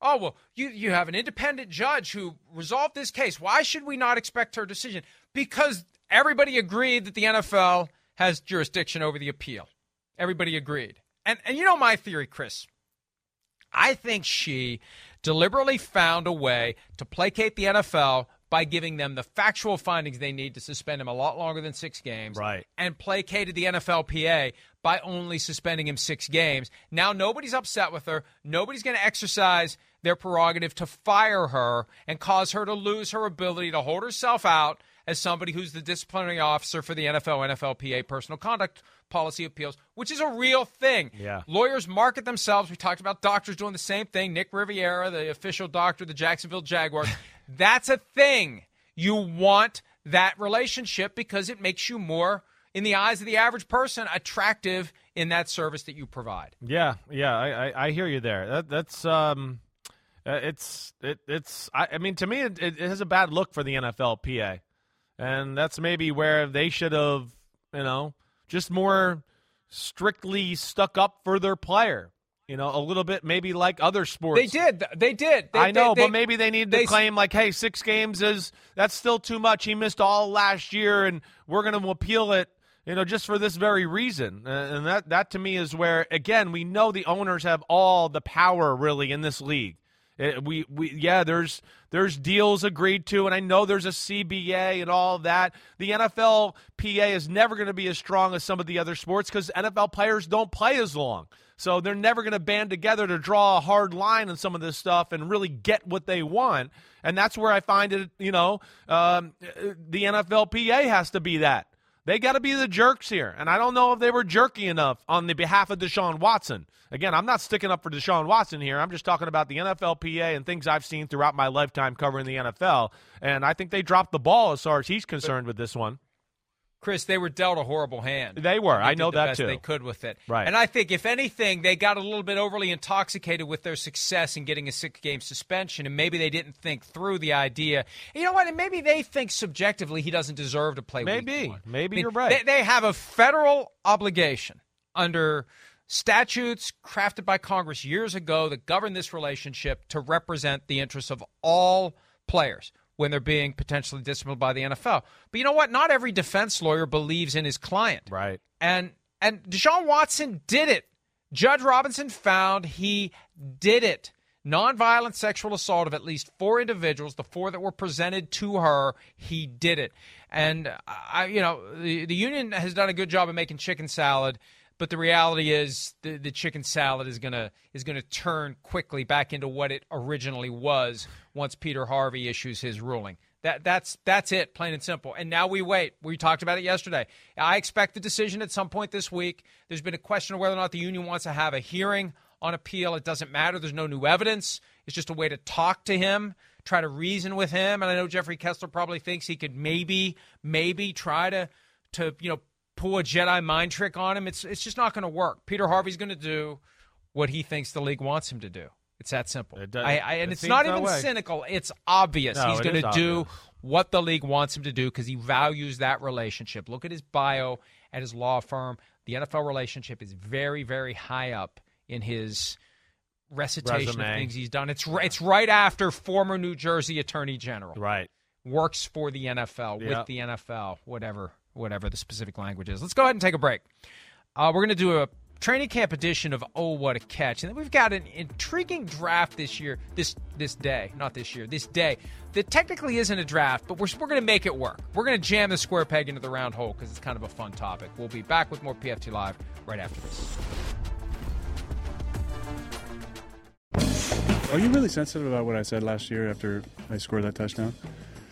Oh, well, you, you have an independent judge who resolved this case. Why should we not expect her decision? Because everybody agreed that the NFL has jurisdiction over the appeal. Everybody agreed. And, and you know my theory, Chris. I think she deliberately found a way to placate the NFL by giving them the factual findings they need to suspend him a lot longer than six games. Right. And placated the NFLPA by only suspending him six games. Now nobody's upset with her. Nobody's going to exercise their prerogative to fire her and cause her to lose her ability to hold herself out as somebody who's the disciplinary officer for the NFL, NFLPA personal conduct policy appeals, which is a real thing. Yeah. Lawyers market themselves. We talked about doctors doing the same thing. Nick Riviera, the official doctor of the Jacksonville Jaguars. That's a thing. You want that relationship because it makes you more, in the eyes of the average person, attractive in that service that you provide. Yeah, yeah, I, I, I hear you there. That, that's um, uh, it's it, it's. I, I mean, to me, it, it has a bad look for the NFLPA, and that's maybe where they should have, you know, just more strictly stuck up for their player. You know, a little bit maybe like other sports. They did. They did. They, I know, they, but maybe they need to they, claim like, hey, six games is that's still too much. He missed all last year, and we're going to appeal it. You know, just for this very reason, and that that to me is where again we know the owners have all the power really in this league. It, we we yeah, there's there's deals agreed to, and I know there's a CBA and all that. The NFL PA is never going to be as strong as some of the other sports because NFL players don't play as long. So they're never going to band together to draw a hard line on some of this stuff and really get what they want. And that's where I find it, you know, um, eh, eh, the NFLPA has to be that. They got to be the jerks here. And I don't know if they were jerky enough on the behalf of Deshaun Watson. Again, I'm not sticking up for Deshaun Watson here. I'm just talking about the NFLPA and things I've seen throughout my lifetime covering the NFL. And I think they dropped the ball as far as he's concerned with this one. Chris, they were dealt a horrible hand. They were. They I know that too. They could with it. Right. And I think, if anything, they got a little bit overly intoxicated with their success in getting a six-game suspension, and maybe they didn't think through the idea. You know what? And maybe they think subjectively he doesn't deserve to play. Maybe. I Maybe mean, you're right. They, they have a federal obligation under statutes crafted by Congress years ago that govern this relationship to represent the interests of all players when they're being potentially disciplined by the NFL. But you know what? Not every defense lawyer believes in his client. Right. And and Deshaun Watson did it. Judge Robinson found he did it. Nonviolent sexual assault of at least four individuals, the four that were presented to her, he did it. And uh, I, you know, the, the union has done a good job of making chicken salad But the reality is, the, the chicken salad is gonna is gonna turn quickly back into what it originally was once Peter Harvey issues his ruling. That that's that's it, plain and simple. And now we wait. We talked about it yesterday. I expect the decision at some point this week. There's been a question of whether or not the union wants to have a hearing on appeal. It doesn't matter. There's no new evidence. It's just a way to talk to him, try to reason with him. And I know Jeffrey Kessler probably thinks he could maybe, maybe try to, to you know, pull a Jedi mind trick on him. It's it's just not going to work. Peter Harvey's going to do what he thinks the league wants him to do. It's that simple. It does- I, I, and it it's not even way. cynical. It's obvious. No, He's going to do obvious. what the league wants him to do because he values that relationship. Look at his bio at his law firm. The NFL relationship is very, very high up in his recitation of things he's done. It's it's right after former New Jersey Attorney General. Right. Works for the NFL Yeah. with the NFL, whatever whatever the specific language is. Let's go ahead and take a break. Uh, we're going to do a training camp edition of Oh What a Catch, and then we've got an intriguing draft this year. This this day, not this year, this day. That technically isn't a draft, but we're we're going to make it work. We're going to jam the square peg into the round hole because it's kind of a fun topic. We'll be back with more PFT Live right after this. Are you really sensitive about what I said last year after I scored that touchdown?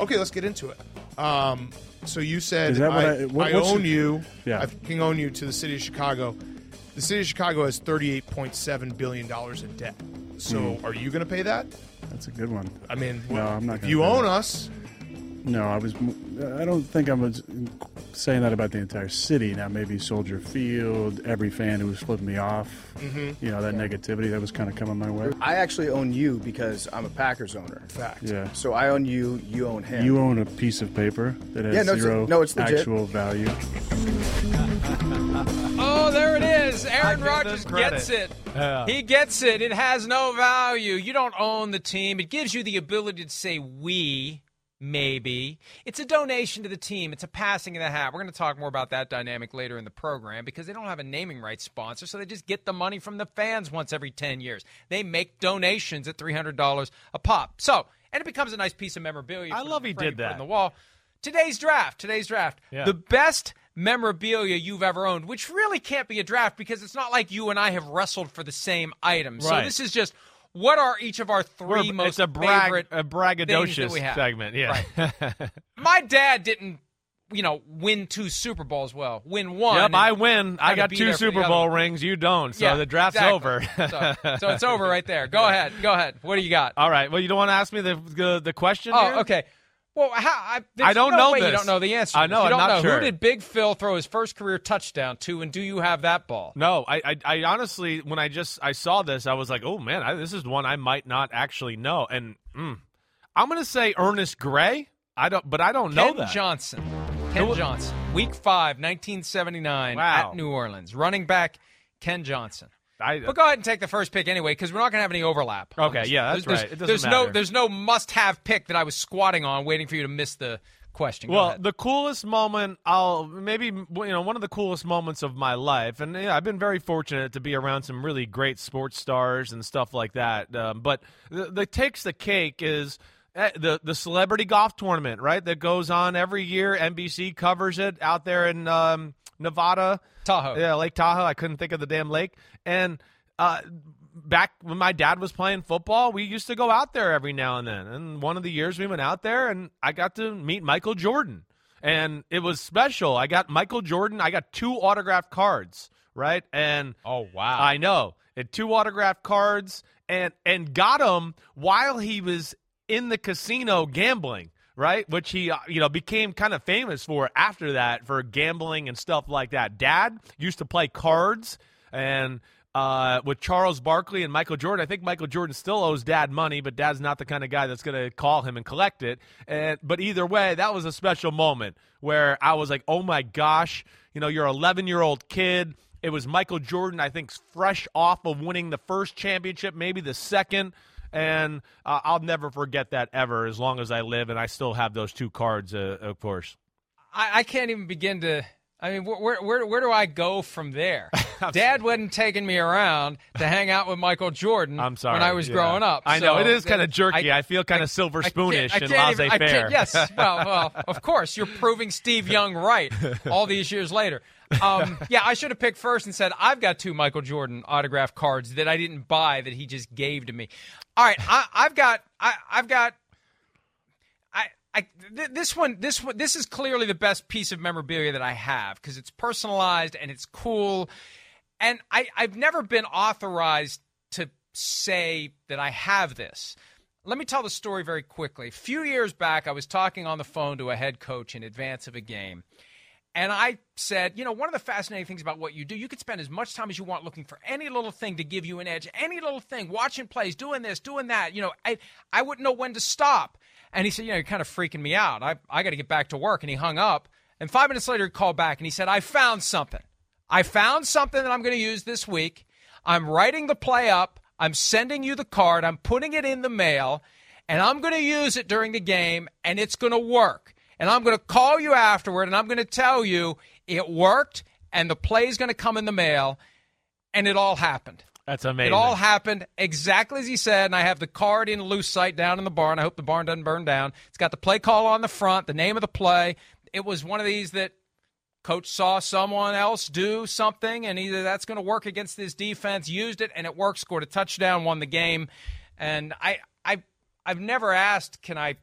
Okay, let's get into it. Um, so you said Is that what I, I- what- I what's own the- you. Yeah. I can own you to the city of Chicago. The city of Chicago has thirty-eight point seven billion dollars in debt. So, Hmm. are you going to pay that? That's a good one. I mean, no, I'm not. if gonna you own that. us, No, I was. I don't think I'm saying that about the entire city. Now, maybe Soldier Field, every fan who was flipping me off. Mhm. You know that negativity that was kind of coming my way. I actually own you because I'm a Packers owner. Fact. Yeah. So I own you. You own him. You own a piece of paper that has Yeah, no, it's- zero no, it's legit. actual value. Oh, there it is. Aaron give Rodgers gets it. Yeah. He gets it. It has no value. You don't own the team. It gives you the ability to say we, maybe. It's a donation to the team. It's a passing of the hat. We're going to talk more about that dynamic later in the program because they don't have a naming rights sponsor, so they just get the money from the fans once every 10 years. They make donations at $300 a pop. So, and it becomes a nice piece of memorabilia. I love he did that. In the wall. Today's draft. Today's draft. Yeah. The best memorabilia you've ever owned, which really can't be a draft because it's not like you and I have wrestled for the same item. So this is just what are each of our 3 We're- most it's a brag, favorite a braggadocious we have. segment. Yeah. My dad didn't, you know, win two Super Bowls. Well, win one. Yep, I win. I got two there for the Super Bowl rings. You don't. So Yeah, the draft's exactly. over. so, so it's over right there. Go ahead. Go ahead. What do you got? All right. Well, you don't want to ask me the the, the question. Oh, here? okay. Well, how, I, I don't no know way You don't know the answer. I know, You I'm don't know. sure. Who did Big Phil throw his first career touchdown to, and do you have that ball? No, I, I, I honestly, when I just I saw this, I was like, oh man, I, this is one I might not actually know, and mm, I'm gonna say Ernest Gray. I don't, but I don't know Ken that. Johnson. Ken Johnson. Week five, 1979 Wow. at New Orleans. Running back Ken Johnson. I, But go ahead and take the first pick anyway, because we're not going to have any overlap. Okay, yeah, that's there's, right. There's, doesn't no, there's no must-have pick that I was squatting on, waiting for you to miss the question. Go well, ahead. the coolest moment, I'll maybe you know one of the coolest moments of my life, and yeah, I've been very fortunate to be around some really great sports stars and stuff like that. Um, but the, the takes the cake is. The the celebrity golf tournament, right? That goes on every year. NBC covers it out there in um, Nevada, Tahoe. Yeah, Lake Tahoe. I couldn't think of the damn lake. And uh, back when my dad was playing football, we used to go out there every now and then. And one of the years we went out there, and I got to meet Michael Jordan, and it was special. I got Michael Jordan. I got two autographed cards, right? And oh wow, I know and two autographed cards, and and got them while he was in the casino gambling. Right, which he uh, you know became kind of famous for after that for gambling and stuff like that. Dad used to play cards and uh, with Charles Barkley and Michael Jordan. I think Michael Jordan still owes Dad money, but Dad's not the kind of guy that's going to call him and collect it. And but either way, that was a special moment where I was like, "Oh my gosh!" You know, you're 11 year old kid. It was Michael Jordan, I think, fresh off of winning the first championship, maybe the second. And uh, I'll never forget that ever as long as I live. And I still have those two cards, uh, of course. I, I can't even begin to. I mean, where, where where do I go from there? Dad wasn't taking me around to hang out with Michael Jordan. I'm sorry. when I was yeah. growing up. I know So it is kind of jerky. I, feel kind I- of silver spoonish I and I laissez-faire. Yes, well, well, of course, you're proving Steve Young right all these years later. Um, yeah, I should have picked first and said I've got two Michael Jordan autograph cards that I didn't buy that he just gave to me. All right, I, I've got I, I've got I, I th- this one this one this is clearly the best piece of memorabilia that I have because it's personalized and it's cool, and I I've never been authorized to say that I have this. Let me tell the story very quickly. A few years back, I was talking on the phone to a head coach in advance of a game. And I said, you know, one of the fascinating things about what you do, you could spend as much time as you want looking for any little thing to give you an edge, any little thing, watching plays, doing this, doing that. You know, I, I wouldn't know when to stop. And he said, you know, you're kind of freaking me out. I, I got to get back to work. And he hung up. And five minutes later, he called back and he said, I found something. I found something that I'm going to use this week. I'm writing the play up. I'm sending you the card. I'm putting it in the mail. And I'm going to use it during the game. And it's going to work and I'm going to call you afterward and I'm going to tell you it worked and the play's going to come in the mail and it all happened. That's amazing. It all happened exactly as he said, and I have the card in loose sight down in the barn. I hope the barn doesn't burn down. It's got the play call on the front, the name of the play. It was one of these that coach saw someone else do something, and either that's going to work against this defense, used it, and it worked, scored a touchdown, won the game. And I, I, I've never asked, can I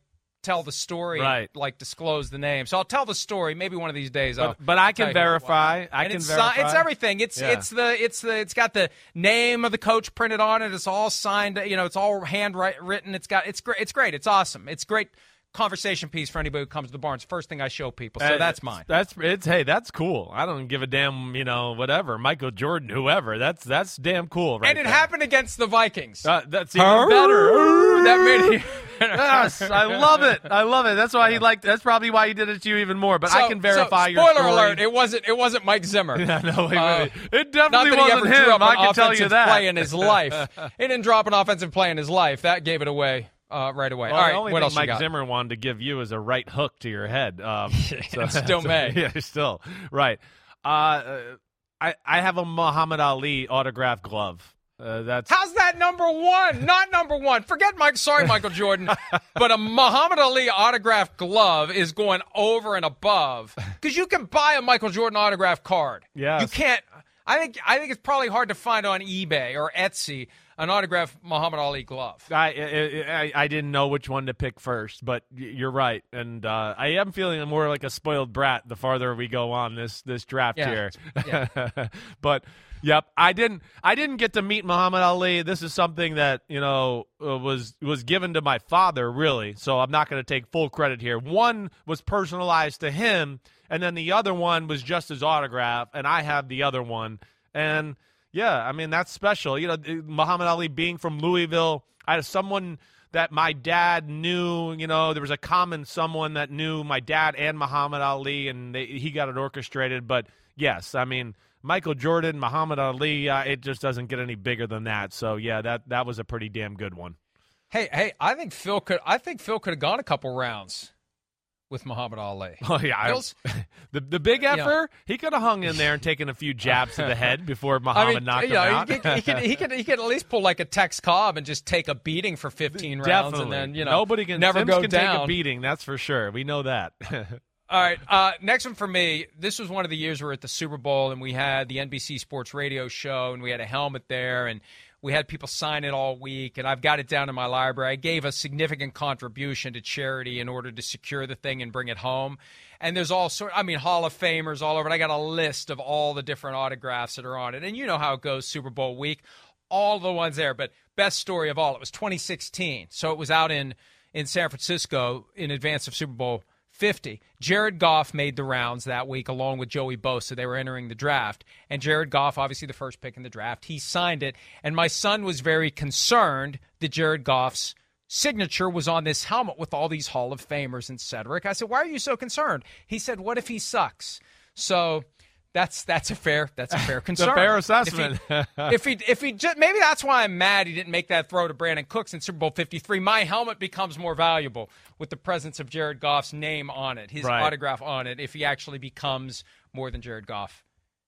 tell the story, Right. like disclose the name. So I'll tell the story. Maybe one of these days. But, but I can you who it verify. I And can it's, verify. it's everything. It's Yeah. it's the it's the it's got the name of the coach printed on it. It's all signed. You know, it's all handwritten. It's got it's great. It's great. It's awesome. It's great conversation piece for anybody who comes to the barns. First thing I show people. So Uh, that's mine. That's it's hey, that's cool. I don't give a damn, you know, whatever. Michael Jordan, whoever. That's that's damn cool, right? and it there. happened against the Vikings. Uh, that's even Arr! better. that made it. yes, I love it. I love it. That's why he liked. That's probably why he did it to you even more. But I can verify so, your spoiler story. alert! It wasn't. It wasn't Mike Zimmer. Yeah, no, wait, Uh, wait, wait. It definitely that wasn't him. I can tell you that. play in his life. he didn't drop an offensive play in his life. That gave it away uh, right away. Well, All right, the only what thing else you Mike got? Zimmer wanted to give you is a right hook to your head. Um, so, Still so- may. Yeah, still right. Uh, uh, I I have a Muhammad Ali autograph glove. Uh, that's How's that number one? Not number one. Forget Mike. Sorry, Michael Jordan, but a Muhammad Ali autograph glove is going over and above because you can buy a Michael Jordan autograph card. Yeah, you can't. I think. I think it's probably hard to find on eBay or Etsy an autographed Muhammad Ali glove. I, I I didn't know which one to pick first, but you're right, and uh, I am feeling more like a spoiled brat the farther we go on this this draft Yeah, here. but yep, I didn't I didn't get to meet Muhammad Ali. This is something that you know uh, was was given to my father, really. So I'm not going to take full credit here. One was personalized to him, and then the other one was just his autograph, and I have the other one, and. Yeah, I mean that's special. You know, Muhammad Ali being from Louisville, I had someone that my dad knew. You know, there was a common someone that knew my dad and Muhammad Ali, and they, he got it orchestrated. But yes, I mean Michael Jordan, Muhammad Ali, uh, it just doesn't get any bigger than that. So yeah, that that was a pretty damn good one. Hey, hey, I think Phil could. I think Phil could have gone a couple rounds with Muhammad Ali. Oh yeah, Phil's- the the big effer, he could have hung in there and taken a few jabs to the head before Muhammad I mean, knocked you know, him out. He could, he, could, he, could, he could at least pull like a Tex Cobb and just take a beating for 15 rounds and then, you know, nobody can never Simms go can down. take a beating. That's for sure. We know that. All right. Uh, next one for me. This was one of the years we were at the Super Bowl and we had the NBC Sports Radio show and we had a helmet there and we had people sign it all week and I've got it down in my library. I gave a significant contribution to charity in order to secure the thing and bring it home. And there's all sort I mean Hall of Famers all over it. I got a list of all the different autographs that are on it. And you know how it goes Super Bowl week. All the ones there, but best story of all, it was 2016. So it was out in in San Francisco in advance of Super Bowl 50. Jared Goff made the rounds that week along with Joey Bosa. They were entering the draft. And Jared Goff, obviously the first pick in the draft, he signed it. And my son was very concerned that Jared Goff's signature was on this helmet with all these Hall of Famers and Cedric. I said, Why are you so concerned? He said, What if he sucks? So that's that's a fair that's a fair concern. fair If he- assessment. If he if he just maybe that's why I'm mad he didn't make that throw to Brandin Cooks in Super Bowl 53. My helmet becomes more valuable with the presence of Jared Goff's name on it, his Right. autograph on it. If he actually becomes more than Jared Goff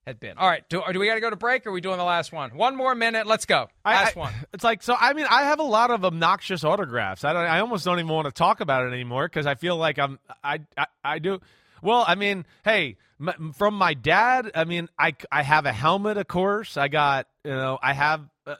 had been. All right, do, do we got to go to break? or Are we doing the last one? One more minute. Let's go. Last I, one. It's like so. I mean, I have a lot of obnoxious autographs. I don't. I almost don't even want to talk about it anymore because I feel like I'm. I, I I do. Well, I mean, hey, m- from my dad. I mean, I I have a helmet, of course. I got you know. I have uh,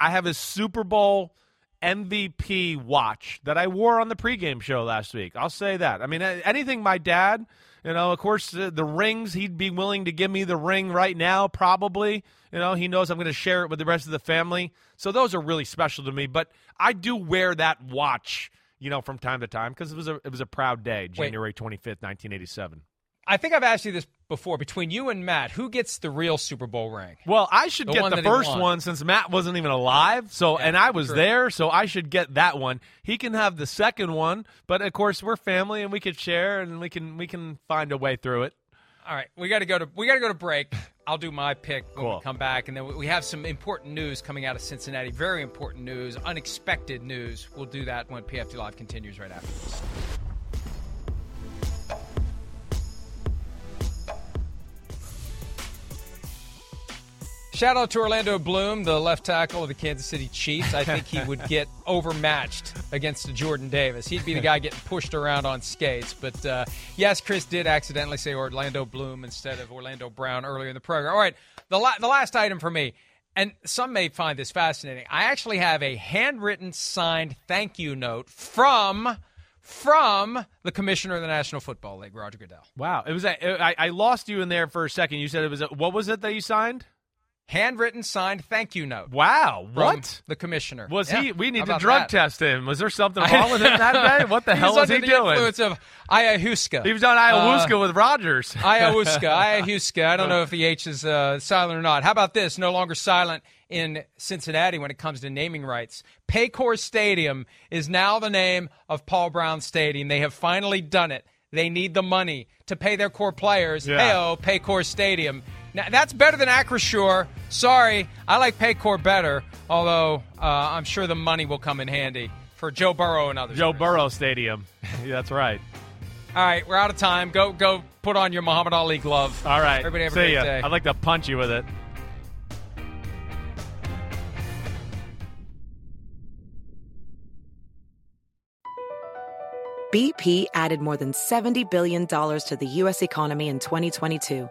I have a Super Bowl MVP watch that I wore on the pregame show last week. I'll say that. I mean, anything my dad you know, of course, the, the rings, he'd be willing to give me the ring right now, probably. You know, he knows I'm going to share it with the rest of the family. So those are really special to me. But I do wear that watch, you know, from time to time because it was a it was a proud day, January twenty fifth, nineteen eighty seven. I think I've asked you this before. Between you and Matt, who gets the real Super Bowl ring? Well, I should the get the first one since Matt wasn't even alive. So, yeah, and I was true. there, so I should get that one. He can have the second one, but of course we're family and we can share and we can we can find a way through it. All right, we got to go to we got to go to break. I'll do my pick when cool. we come back, and then we have some important news coming out of Cincinnati. Very important news, unexpected news. We'll do that when PFT Live continues right after this. Shout out to Orlando Bloom, the left tackle of the Kansas City Chiefs. I think he would get overmatched against Jordan Davis. He'd be the guy getting pushed around on skates. But uh, yes, Chris did accidentally say Orlando Bloom instead of Orlando Brown earlier in the program. All right, the, la- the last item for me, and some may find this fascinating. I actually have a handwritten, signed thank you note from from the commissioner of the National Football League, Roger Goodell. Wow, it was. A, I, I lost you in there for a second. You said it was. A, what was it that you signed? Handwritten signed thank you note. Wow, what? The commissioner. Was yeah. he we need to drug that? test him. Was there something wrong with him that day? What the hell was he the doing? Influence of ayahuasca. He was on ayahuasca uh, with Rodgers. ayahuasca, ayahuasca. I don't know if the H is uh, silent or not. How about this? No longer silent in Cincinnati when it comes to naming rights. Paycor Stadium is now the name of Paul Brown Stadium. They have finally done it. They need the money to pay their core players. Yeah. Heyo, Paycor Stadium. Now, that's better than Acrisure. Sorry, I like Paycor better, although uh, I'm sure the money will come in handy for Joe Burrow and others. Joe Burrow Stadium. yeah, that's right. All right, we're out of time. Go go put on your Muhammad Ali glove. All right. Everybody have See a great ya. day. I'd like to punch you with it. BP added more than $70 billion to the U.S. economy in 2022